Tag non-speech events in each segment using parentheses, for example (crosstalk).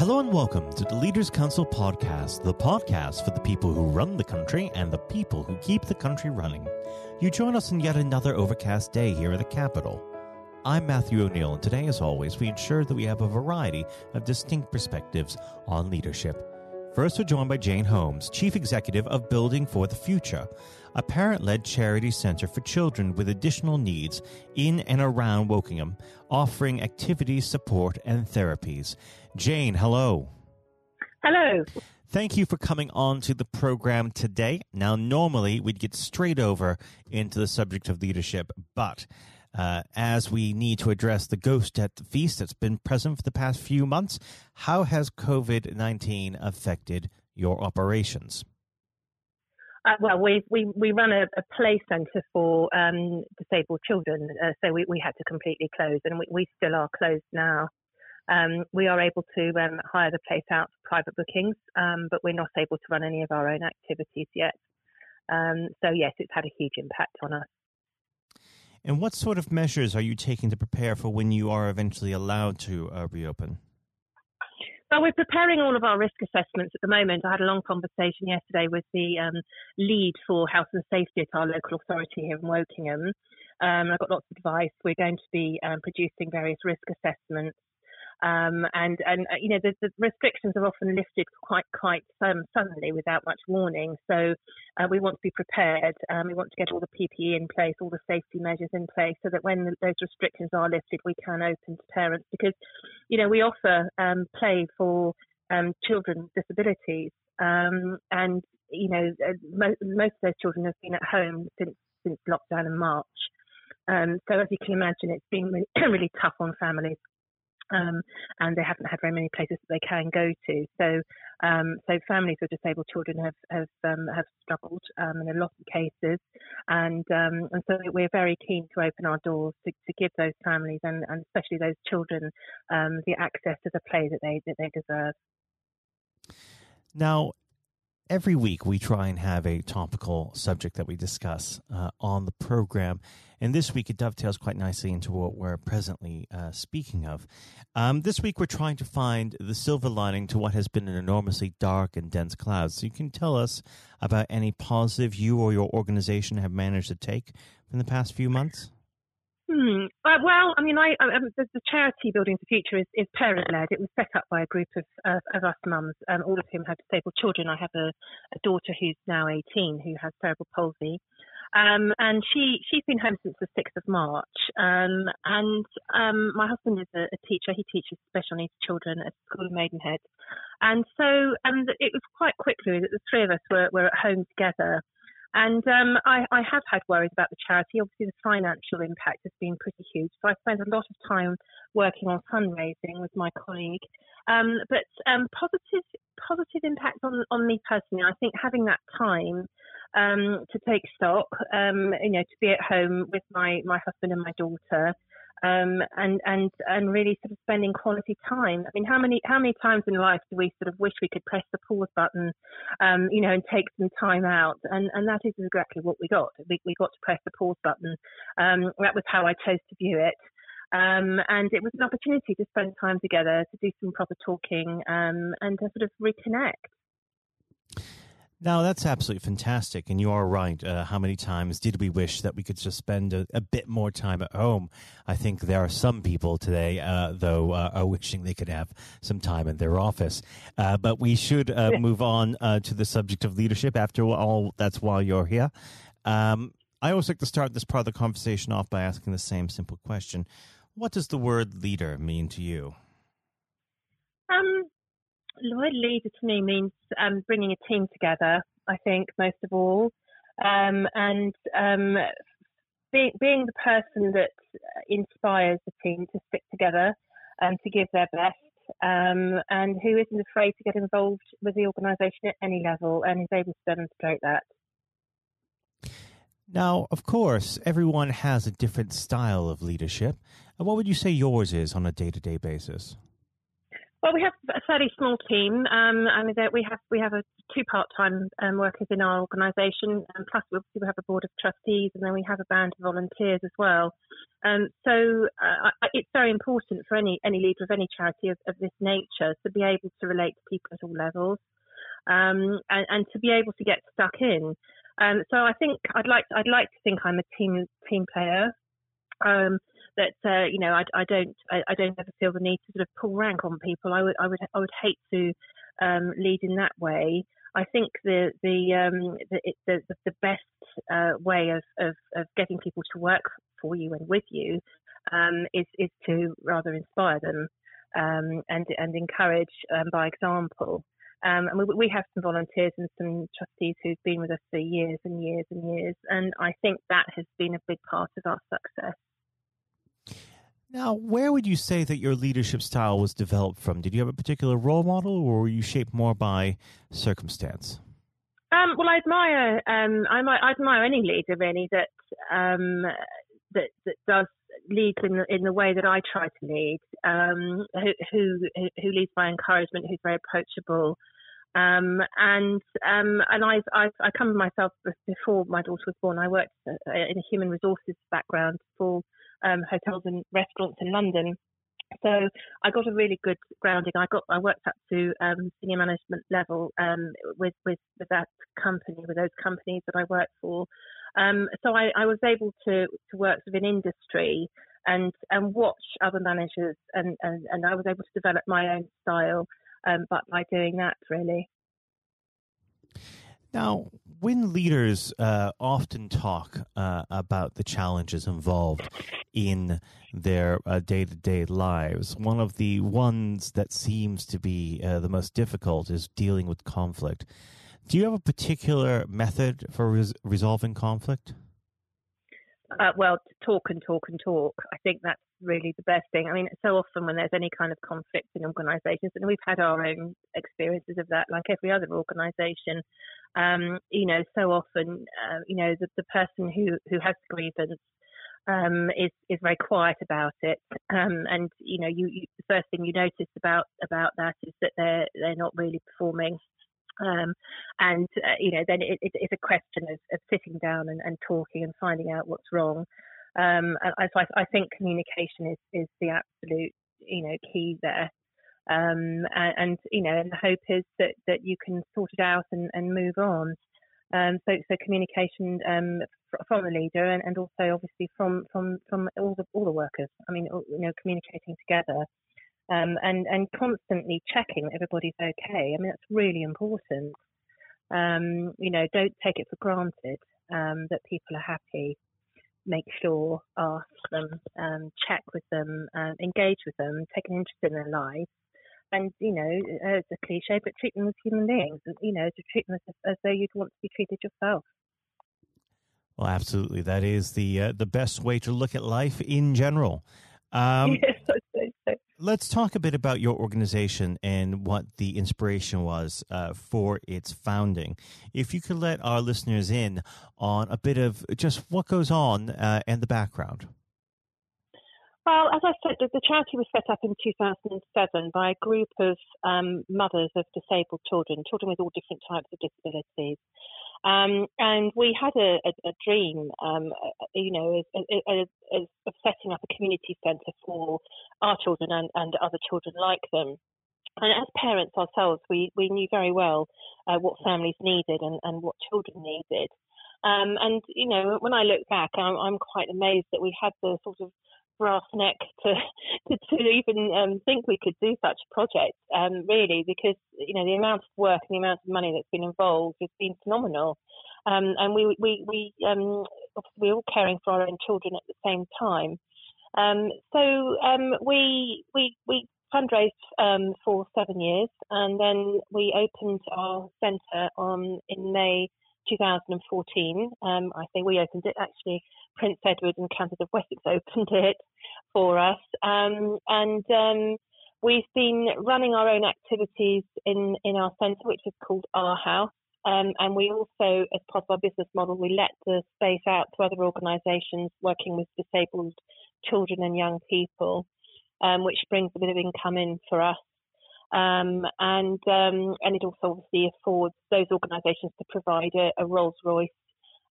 Hello and welcome to the Leaders Council podcast, the podcast for the people who run the country and the people who keep the country running. You join us in yet another overcast day here in the capital. I'm Matthew O'Neill, and today, as always, we ensure that we have a variety of distinct perspectives on leadership. First, we're joined by Jane Holmes, Chief Executive of Building for the Future, a parent led charity center for children with additional needs in and around Wokingham, offering activities, support, and therapies. Jane, hello. Hello. Thank you for coming on to the program today. Now, normally we'd get straight over into the subject of leadership, but uh, as we need to address the ghost at the feast that's been present for the past few months, how has COVID 19 affected your operations? Uh, well, we, we, we run a, a play centre for um, disabled children, uh, so we, we had to completely close, and we, we still are closed now. Um, we are able to um, hire the place out for private bookings, um, but we're not able to run any of our own activities yet. Um, so, yes, it's had a huge impact on us. And what sort of measures are you taking to prepare for when you are eventually allowed to uh, reopen? Well, we're preparing all of our risk assessments at the moment. I had a long conversation yesterday with the um, lead for health and safety at our local authority here in Wokingham. Um, I got lots of advice. We're going to be um, producing various risk assessments um, and and uh, you know the, the, restrictions are often lifted quite quite um, suddenly without much warning. So uh, we want to be prepared. Um, we want to get all the PPE in place, all the safety measures in place, so that when those restrictions are lifted, we can open to parents because you know we offer um, play for um, children with disabilities, um, and you know uh, mo- most of those children have been at home since since lockdown in March. So as you can imagine, it's been really, (clears throat) really tough on families um, and they haven't had very many places that they can go to. So, um, so families with disabled children have have um, have struggled um, in a lot of cases, and um, and so we're very keen to open our doors to, to give those families and, and especially those children um, the access to the play that they that they deserve. Now, every week we try and have a topical subject that we discuss uh, on the program. And this week it dovetails quite nicely into what we're presently uh, speaking of. Um, this week we're trying to find the silver lining to what has been an enormously dark and dense cloud. So you can tell us about any positive you or your organization have managed to take in the past few months. Hmm. Uh, well, I mean, I, um, the, the, charity Building the Future is, is parent-led. It was set up by a group of, uh, of us mums, um, all of whom have disabled children. I have a, a daughter who's now 18 who has cerebral palsy. Um, and she, she's been home since the 6th of March. Um, and um, my husband is a, a, teacher. He teaches special needs children at school in Maidenhead. And so um, it was quite quickly that the three of us were, were at home together. And um, I, I, have had worries about the charity. Obviously, the financial impact has been pretty huge. So I spent a lot of time working on fundraising with my colleague. Um, but um, positive positive impact on, on me personally. I think having that time um, to take stock, um, you know, to be at home with my my husband and my daughter, um, and and and really sort of spending quality time. I mean, how many how many times in life do we sort of wish we could press the pause button, um, you know, and take some time out? And and that is exactly what we got. We we got to press the pause button. Um, that was how I chose to view it. Um, and it was an opportunity to spend time together, to do some proper talking, um, and to sort of reconnect. Now, that's absolutely fantastic. And you are right. Uh, how many times did we wish that we could just spend a, a, bit more time at home? I think there are some people today, uh, though, uh, are wishing they could have some time in their office. Uh, but we should uh, move on uh, to the subject of leadership. After all, that's why you're here. Um, I always like to start this part of the conversation off by asking the same simple question What does the word leader mean to you? Word leader to me means um, bringing a team together. I think most of all, um, and um, being being the person that inspires the team to stick together and to give their best, um, and who isn't afraid to get involved with the organisation at any level and is able to demonstrate that. Now, of course, everyone has a different style of leadership. What would you say yours is on a day to day basis? Well, we have a fairly small team. Um, I mean, we have we have a two part-time um, workers in our organisation, and plus we obviously have a board of trustees, and then we have a band of volunteers as well. Um, so uh, it's very important for any any leader of any charity of, of, this nature to be able to relate to people at all levels, um, and, and, to be able to get stuck in. Um, so I think I'd like I'd like to think I'm a team team player. Um, that uh, you know I, I don't I, I, don't ever feel the need to sort of pull rank on people. I would I would I would hate to um, lead in that way. I think the the um, the, the, the best uh, way of, of, of getting people to work for you and with you um, is is to rather inspire them um, and and encourage um, by example. Um, and we, we, have some volunteers and some trustees who've been with us for years and years and years, and I think that has been a big part of our success. Now, where would you say that your leadership style was developed from? Did you have a particular role model, or were you shaped more by circumstance? Um, well, I admire um, I, admire any leader really that um, that, that does lead in the, in the way that I try to lead, um, who, who, who leads by encouragement, who's very approachable, um, and um, and I, I I come myself before my daughter was born. I worked uh, in a human resources background for um, hotels and restaurants in London. So I got a really good grounding. I got I worked up to um, senior management level um, with, with with that company, with those companies that I worked for. Um, so I, I, was able to to work within industry and and watch other managers, and, and, and I was able to develop my own style, um, but by doing that really. Now, when leaders uh, often talk uh, about the challenges involved in their day to day lives, one of the ones that seems to be uh, the most difficult is dealing with conflict. Do you have a particular method for res- resolving conflict? Uh, well, talk and talk and talk. I think that's really the best thing. I mean, so often when there's any kind of conflict in organisations, and we've had our own experiences of that, like every other organisation, um, you know, so often, uh, you know, the, the person who, who has the grievance um, is is very quiet about it, um, and you know, you, you, the first thing you notice about about that is that they're they're not really performing um, and, uh, you know, then it, it, it's a question of, of sitting down and, and, talking and finding out what's wrong. Um, and so I, I, think communication is, is the absolute, you know, key there. Um, and, and, you know, and the hope is that, that you can sort it out and, and move on. Um, so, so communication um, from the leader and, and also obviously from, from, from all the, all the workers. I mean, you know, communicating together um, and and constantly checking that everybody's okay. I mean, that's really important. Um, you know, don't take it for granted um, that people are happy. Make sure, ask them, um, check with them, um, engage with them, take an interest in their lives, and you know, uh, it's a cliche, but treat them as human beings. You know, to treat them as, as though you'd want to be treated yourself. Well, absolutely, that is the uh, the best way to look at life in general. (laughs) Um, yes, Let's talk a bit about your organization and what the inspiration was uh, for its founding. If you could let our listeners in on a bit of just what goes on uh, and the background. Well, as I said, the charity was set up in 2007 by a group of um, mothers of disabled children, children with all different types of disabilities. Um, and we had a, a, a dream, um, you know, of setting up a community centre for our children and, and other children like them. And as parents ourselves, we, we knew very well uh, what families needed and, and what children needed. Um, and, you know, when I look back, I'm, I'm quite amazed that we had the sort of brass neck to (laughs) to, to even um, think we could do such a project. Um, really, because you know the amount of work and the amount of money that's been involved has been phenomenal. Um, and we we we um, we're all caring for our own children at the same time. Um, so um, we we we fundraised for seven years, and then we opened our centre on in May 2014. Um, I think we opened it actually. Prince Edward and Countess of Wessex opened it for us, um, and um, we've been running our own activities in in our centre, which is called Our House. Um, and we also, as part of our business model, we let the space out to other organisations working with disabled children and young people, um, which brings a bit of income in for us. Um, and um, and it also obviously affords those organisations to provide a, a Rolls Royce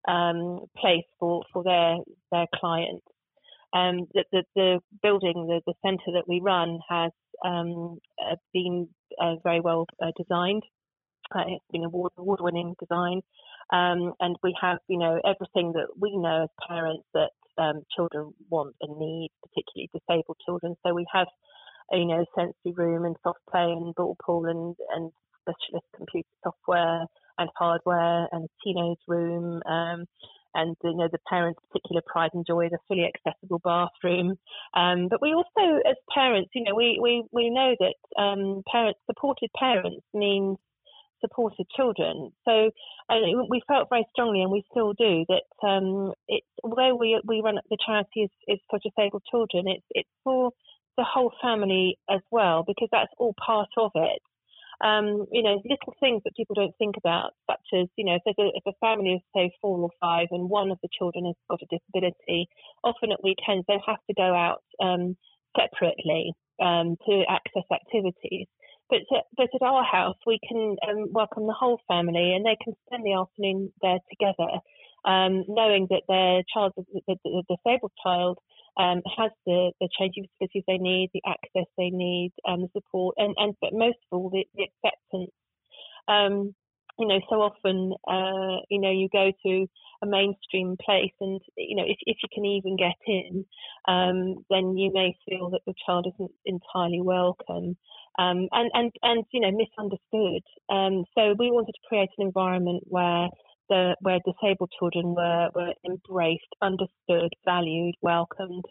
um, place for, for their their clients. Um, the, the, the, building, the, the centre that we run, has um, uh, been uh, very well uh, designed. Uh, it's been award award winning design, um, and we have you know everything that we know as parents that um, children want and need, particularly disabled children. So we have you know sensory room and soft play and ball pool and and specialist computer software and hardware and teenage room. Um, and you know the parents' particular pride and joy, is a fully accessible bathroom. Um, but we also, as parents, you know, we we we know that um, parents supported parents means supported children. So we felt very strongly, and we still do, that um, it's although we we run the charity is, is for disabled children, it's it's for the whole family as well because that's all part of it um, you know, little things that people don't think about, such as, you know, if, a, if a family is, say, four or five and one of the children has got a disability, often at weekends they have to go out um, separately um, to access activities. But, but at our house, we can um, welcome the whole family and they can spend the afternoon there together, um, knowing that their child, the, the disabled child, um, has the, the changing facilities they need, the access they need, um, the support, and, and but most of all, the, the acceptance. Um, you know, so often, uh, you know, you go to a mainstream place, and you know, if if you can even get in, um, then you may feel that the child isn't entirely welcome, um, and and and you know, misunderstood. Um, so we wanted to create an environment where the, where disabled children were, were embraced, understood, valued, welcomed,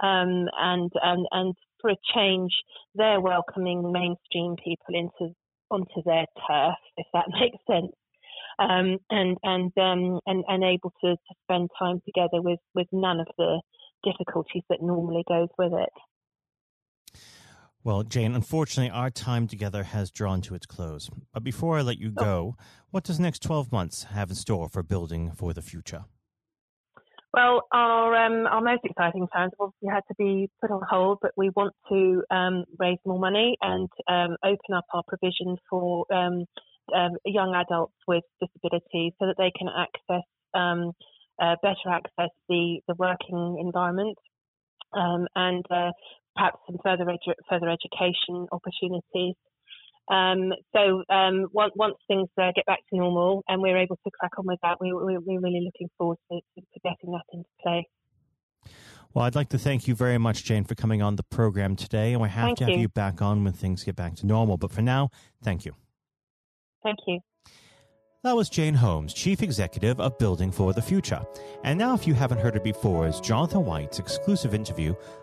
um, and, and, and for a change, they're welcoming mainstream people into onto their turf, if that (laughs) makes sense. Um, and and um, and and able to, to spend time together with with none of the difficulties that normally goes with it. Well, Jane, unfortunately, our time together has drawn to its close. But before I let you oh. go, what does next 12 months have in store for building for the future? Well, our um, our most exciting plans have obviously had to be put on hold, but we want to um, raise more money and um, open up our provision for um, um, young adults with disabilities so that they can access um, uh, better access the the working environment and uh, perhaps some further edu- further education opportunities. Um, so um, once, once things uh, get back to normal and we're able to crack on with that, we, we, really looking forward to, to, to getting that into play. Well, I'd like to thank you very much, Jane, for coming on the program today. And we have thank to have you. you back on when things get back to normal. But for now, thank you. Thank you. That was Jane Holmes, Chief Executive of Building for the Future. And now, if you haven't heard it before, is Jonathan White's exclusive interview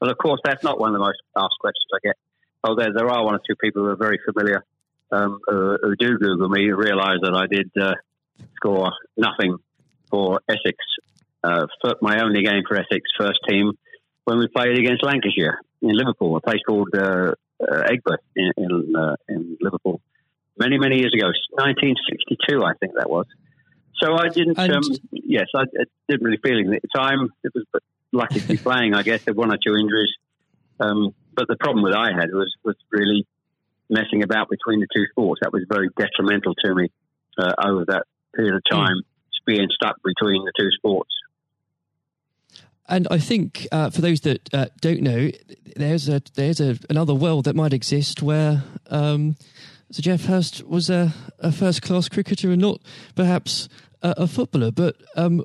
well, of course, that's not one of the most asked questions I get. Although there, there are one or two people who are very familiar um, who, who, do Google me realise that I did uh, score nothing for Essex, uh, for my only game for Essex first team when we played against Lancashire in Liverpool, a place called uh, uh Aigburth in, in, uh, in Liverpool many, many years ago, 1962, I think that was. So I didn't, um, yes, I, I, didn't really feel it at the time. It was lucky to be playing, I guess. Were one or two injuries. Um, but the problem that I had was, was really messing about between the two sports. That was very detrimental to me uh, over that period of time, mm. being stuck between the two sports. And I think uh, for those that uh, don't know, there's a there's a, another world that might exist where um, so Geoff Hurst was a, a first class cricketer and not perhaps a, a footballer. But um,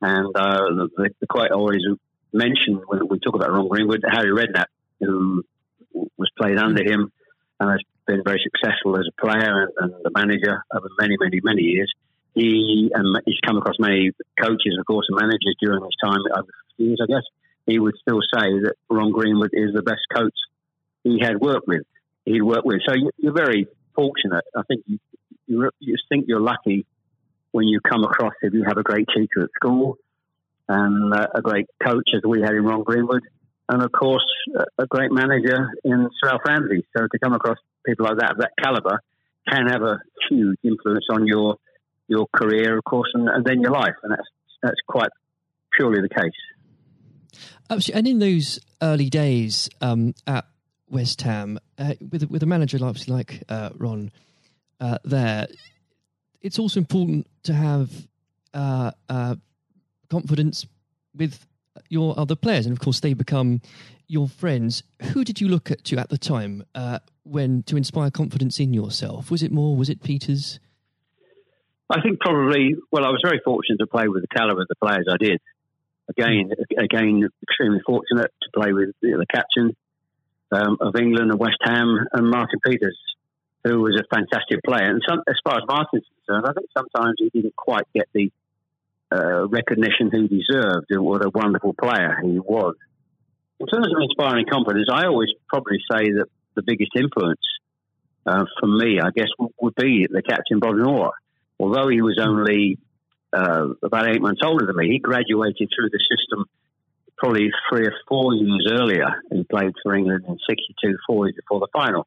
And uh, the, the quite always mentioned when we talk about Ron Greenwood, Harry Redknapp, who was played under him and has been very successful as a player and, and the manager over many, many, many years. He and he's come across many coaches, of course, and managers during his time over years, I guess. He would still say that Ron Greenwood is the best coach he had worked with. He'd worked with. So you're very fortunate. I think you, you, you think you're lucky when you come across if you have a great teacher at school and uh, a great coach as we had in Ron Greenwood, and of course a great manager in Sir Alf Ramsey. So to come across people like that of that caliber can have a huge influence on your your career, of course, and, and then your life, and that's that's quite purely the case. Absolutely. And in those early days um, at West Ham, uh, with with a manager like like uh, Ron uh, there, it's also important to have uh, uh, confidence with your other players, and of course, they become your friends. Who did you look at to at the time uh, when to inspire confidence in yourself? Was it more? Was it Peters? I think probably. Well, I was very fortunate to play with the caliber of the players I did. Again, again, extremely fortunate to play with the captain um, of England and West Ham and Martin Peters, who was a fantastic player. And some, as far as Martin's concerned, I think sometimes he didn't quite get the uh, recognition he deserved. and What a wonderful player he was. In terms of inspiring confidence, I always probably say that the biggest influence uh, for me, I guess, would be the captain Bob Moore. Although he was only uh, about eight months older than me, he graduated through the system probably three or four years earlier. He played for England in 62, four years before the final